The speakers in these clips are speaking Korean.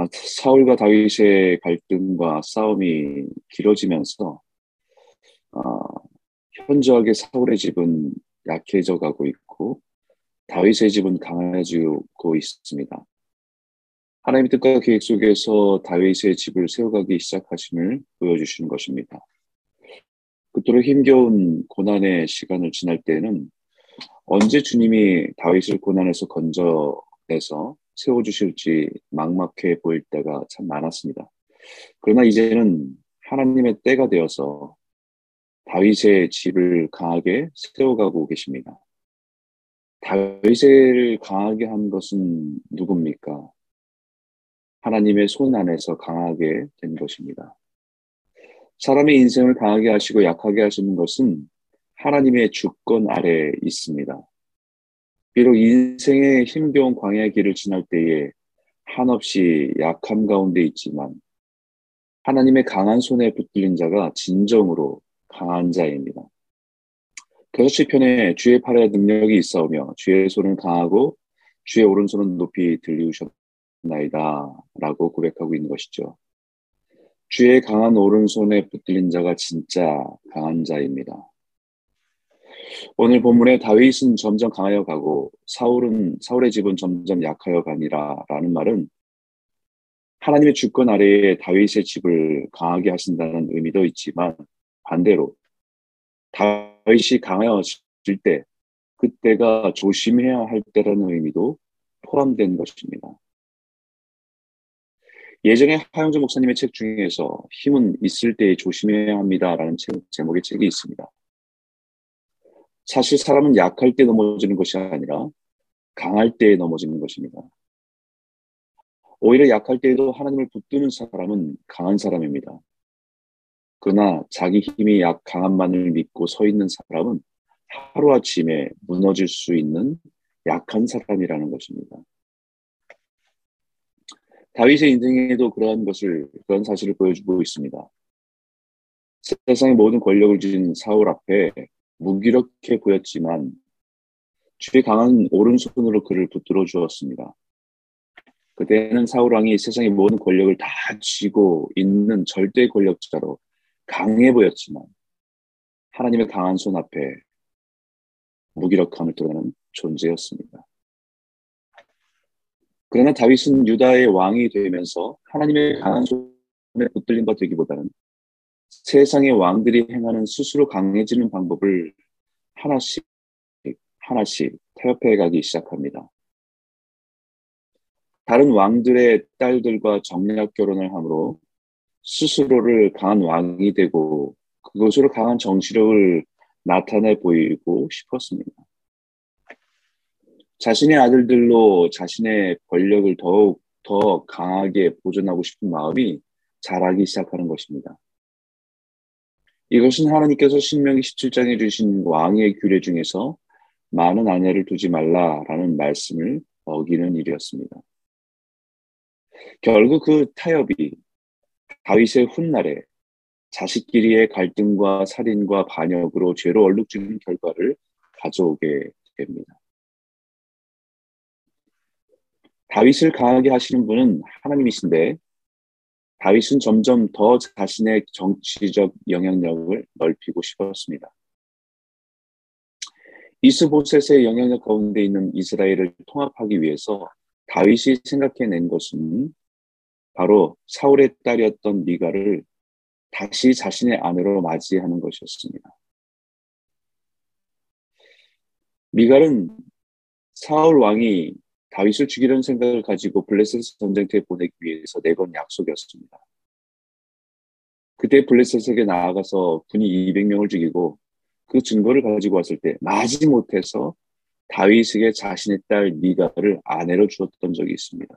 아, 사울과 다윗의 갈등과 싸움이 길어지면서 아, 현저하게 사울의 집은 약해져 가고 있고 다윗의 집은 강해지고 있습니다. 하나님의 뜻과 계획 속에서 다윗의 집을 세워가기 시작하심을 보여주시는 것입니다. 그토록 힘겨운 고난의 시간을 지날 때는 언제 주님이 다윗을 고난에서 건져내서 세워주실지 막막해 보일 때가 참 많았습니다. 그러나 이제는 하나님의 때가 되어서 다윗의 집을 강하게 세워가고 계십니다. 다윗을 강하게 한 것은 누굽니까? 하나님의 손 안에서 강하게 된 것입니다. 사람의 인생을 강하게 하시고 약하게 하시는 것은 하나님의 주권 아래 있습니다. 비록 인생의 힘겨운 광야의 길을 지날 때에 한없이 약함 가운데 있지만 하나님의 강한 손에 붙들린 자가 진정으로 강한 자입니다. 그래서 시편에 주의 팔에 능력이 있어오며 주의 손은 강하고 주의 오른손은 높이 들리우셨나이다 라고 고백하고 있는 것이죠. 주의 강한 오른손에 붙들린 자가 진짜 강한 자입니다. 오늘 본문에 다윗은 점점 강하여 가고 사울은 사울의 집은 점점 약하여 가니라라는 말은 하나님의 주권 아래에 다윗의 집을 강하게 하신다는 의미도 있지만 반대로 다윗이 강해질 때 그때가 조심해야 할 때라는 의미도 포함된 것입니다. 예전에 하영주 목사님의 책 중에서 힘은 있을 때 조심해야 합니다라는 제목의 책이 있습니다. 사실 사람은 약할 때 넘어지는 것이 아니라 강할 때 넘어지는 것입니다. 오히려 약할 때에도 하나님을 붙드는 사람은 강한 사람입니다. 그러나 자기 힘이 약 강한만을 믿고 서 있는 사람은 하루아침에 무너질 수 있는 약한 사람이라는 것입니다. 다윗의 인생에도 그러한 것을 그런 사실을 보여주고 있습니다. 세상의 모든 권력을 지닌 사울 앞에 무기력해 보였지만 주의 강한 오른손으로 그를 붙들어 주었습니다. 그때는 사울 왕이 세상의 모든 권력을 다 쥐고 있는 절대 권력자로 강해 보였지만 하나님의 강한 손 앞에 무기력함을 드러내는 존재였습니다. 그러나 다윗은 유다의 왕이 되면서 하나님의 강한 손에 붙들린 것 되기보다는 세상의 왕들이 행하는 스스로 강해지는 방법을 하나씩 하나씩 태업해 가기 시작합니다. 다른 왕들의 딸들과 정략 결혼을 함으로 스스로를 강한 왕이 되고 그것으로 강한 정치력을 나타내 보이고 싶었습니다. 자신의 아들들로 자신의 권력을 더욱 더 강하게 보존하고 싶은 마음이 자라기 시작하는 것입니다. 이것은 하나님께서 신명기 17장에 주신 왕의 규례 중에서 많은 아내를 두지 말라라는 말씀을 어기는 일이었습니다. 결국 그 타협이 다윗의 훗날에 자식끼리의 갈등과 살인과 반역으로 죄로 얼룩지는 결과를 가져오게 됩니다. 다윗을 강하게 하시는 분은 하나님이신데 다윗은 점점 더 자신의 정치적 영향력을 넓히고 싶었습니다. 이스보셋의 영향력 가운데 있는 이스라엘을 통합하기 위해서 다윗이 생각해낸 것은 바로 사울의 딸이었던 미가를 다시 자신의 아내로 맞이하는 것이었습니다. 미갈은 사울 왕이 다윗을 죽이려는 생각을 가지고 블레셋 전쟁터에 보내기 위해서 내건 약속이었습니다. 그때 블레셋에게 나아가서 군이 200명을 죽이고 그 증거를 가지고 왔을 때 마지 못해서 다윗에게 자신의 딸 미가를 아내로 주었던 적이 있습니다.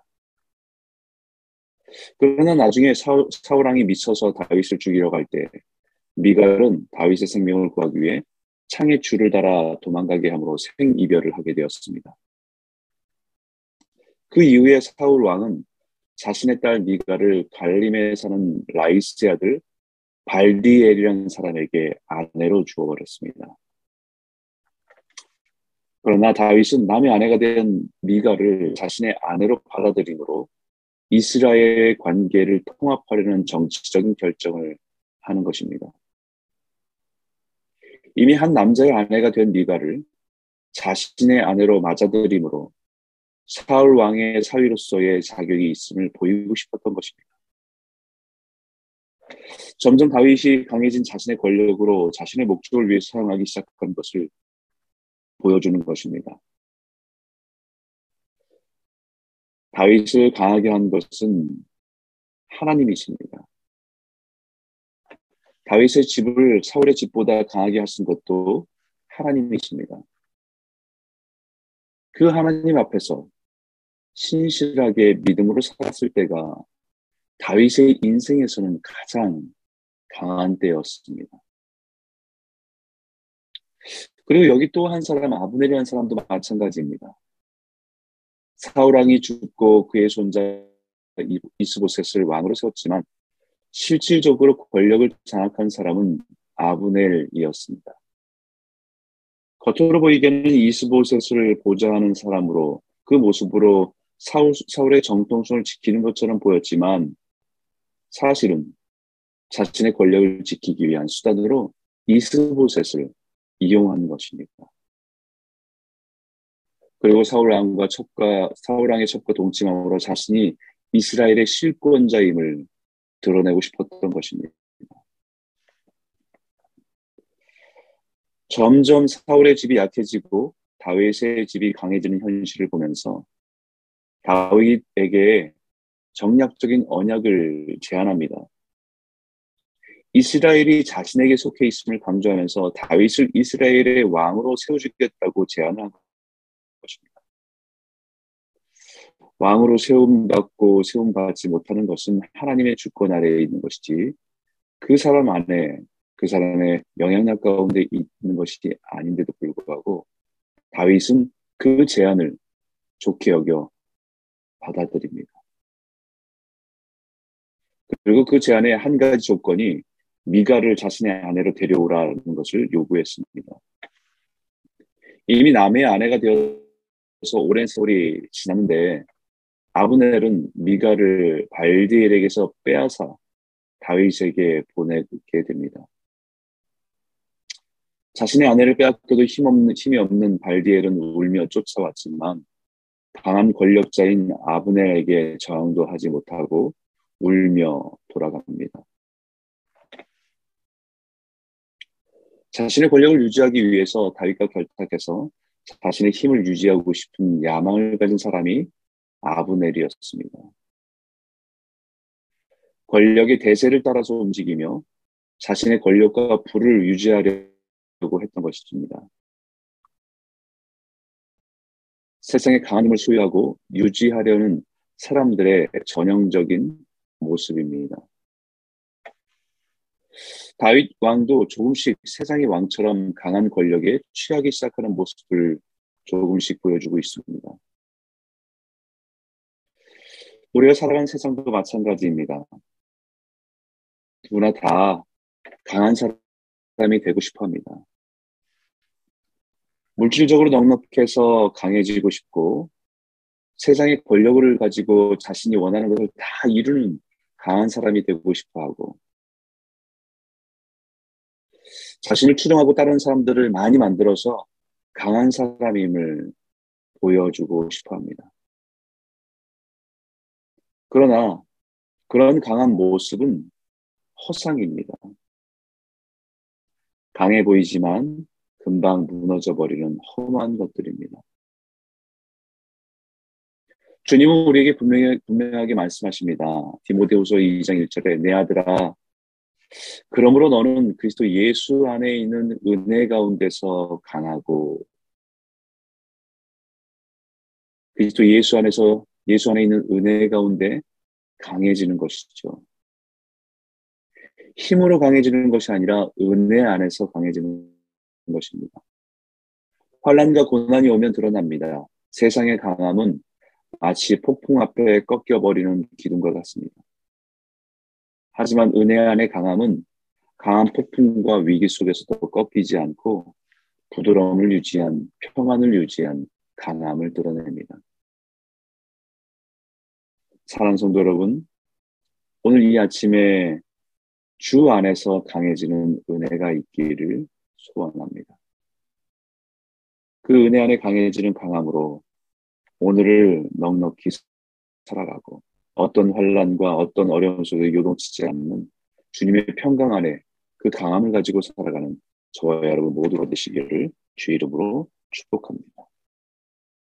그러나 나중에 사울왕이 미쳐서 다윗을 죽이려 갈때 미갈은 다윗의 생명을 구하기 위해 창에 줄을 달아 도망가게 함으로 생이별을 하게 되었습니다. 그 이후에 사울 왕은 자신의 딸 미가를 갈림에 사는 라이스의 아들 발디엘이라는 사람에게 아내로 주어버렸습니다. 그러나 다윗은 남의 아내가 된 미가를 자신의 아내로 받아들이므로 이스라엘의 관계를 통합하려는 정치적인 결정을 하는 것입니다. 이미 한 남자의 아내가 된 미가를 자신의 아내로 맞아들임으로 사울 왕의 사위로서의 자격이 있음을 보이고 싶었던 것입니다. 점점 다윗이 강해진 자신의 권력으로 자신의 목적을 위해 사용하기 시작한 것을 보여주는 것입니다. 다윗을 강하게 한 것은 하나님이십니다. 다윗의 집을 사울의 집보다 강하게 하신 것도 하나님이십니다. 그 하나님 앞에서 신실하게 믿음으로 살았을 때가 다윗의 인생에서는 가장 강한 때였습니다. 그리고 여기 또 한 사람 아브넬이라는 사람도 마찬가지입니다. 사울왕이 죽고 그의 손자 이스보셋을 왕으로 세웠지만 실질적으로 권력을 장악한 사람은 아브넬이었습니다. 겉으로 보이기에는 이스보셋을 보좌하는 사람으로 그 모습으로 사울, 사울의 정통성을 지키는 것처럼 보였지만 사실은 자신의 권력을 지키기 위한 수단으로 이스보셋을 이용한 것입니다. 그리고 사울 왕과 첩과 사울 왕의 첩과 동침함으로 자신이 이스라엘의 실권자임을 드러내고 싶었던 것입니다. 점점 사울의 집이 약해지고 다윗의 집이 강해지는 현실을 보면서 다윗에게 정략적인 언약을 제안합니다. 이스라엘이 자신에게 속해 있음을 강조하면서 다윗을 이스라엘의 왕으로 세워주겠다고 제안한 것입니다. 왕으로 세움받고 세움받지 못하는 것은 하나님의 주권 아래에 있는 것이지 그 사람 안에 그 사람의 영향력 가운데 있는 것이 아닌데도 불구하고 다윗은 그 제안을 좋게 여겨 받아들입니다. 그리고 그 제안의 한 가지 조건이 미가를 자신의 아내로 데려오라는 것을 요구했습니다. 이미 남의 아내가 되어서 오랜 세월이 지났는데 아브넬은 미가를 발디엘에게서 빼앗아 다윗에게 보내게 됩니다. 자신의 아내를 빼앗겨도 힘없는, 힘이 없는 발디엘은 울며 쫓아왔지만 강한 권력자인 아브넬에게 저항도 하지 못하고 울며 돌아갑니다. 자신의 권력을 유지하기 위해서 다윗과 결탁해서 자신의 힘을 유지하고 싶은 야망을 가진 사람이 아브넬이었습니다. 권력의 대세를 따라서 움직이며 자신의 권력과 부를 유지하려고 했던 것입니다. 세상에 강한 힘을 소유하고 유지하려는 사람들의 전형적인 모습입니다. 다윗 왕도 조금씩 세상의 왕처럼 강한 권력에 취하기 시작하는 모습을 조금씩 보여주고 있습니다. 우리가 살아가는 세상도 마찬가지입니다. 누구나 다 강한 사람이 되고 싶어 합니다. 물질적으로 넉넉해서 강해지고 싶고 세상의 권력을 가지고 자신이 원하는 것을 다 이루는 강한 사람이 되고 싶어 하고 자신을 추종하고 다른 사람들을 많이 만들어서 강한 사람임을 보여주고 싶어 합니다. 그러나 그런 강한 모습은 허상입니다. 강해 보이지만 금방 무너져 버리는 험한 것들입니다. 주님은 우리에게 분명히, 분명하게 말씀하십니다. 디모데후서 2장 1절에 내 아들아 그러므로 너는 그리스도 예수 안에 있는 은혜 가운데서 강하고 그리스도 예수 안에서 예수 안에 있는 은혜 가운데 강해지는 것이죠. 힘으로 강해지는 것이 아니라 은혜 안에서 강해지는 것입니다. 환란과 고난이 오면 드러납니다. 세상의 강함은 마치 폭풍 앞에 꺾여버리는 기둥과 같습니다. 하지만 은혜 안의 강함은 강한 폭풍과 위기 속에서도 꺾이지 않고 부드러움을 유지한 평안을 유지한 강함을 드러냅니다. 사랑하는 성도 여러분, 오늘 이 아침에 주 안에서 강해지는 은혜가 있기를 소원합니다. 그 은혜 안에 강해지는 강함으로 오늘을 넉넉히 살아가고 어떤 환란과 어떤 어려움 속에 요동치지 않는 주님의 평강 안에 그 강함을 가지고 살아가는 저와 여러분 모두가 되시기를 주 이름으로 축복합니다.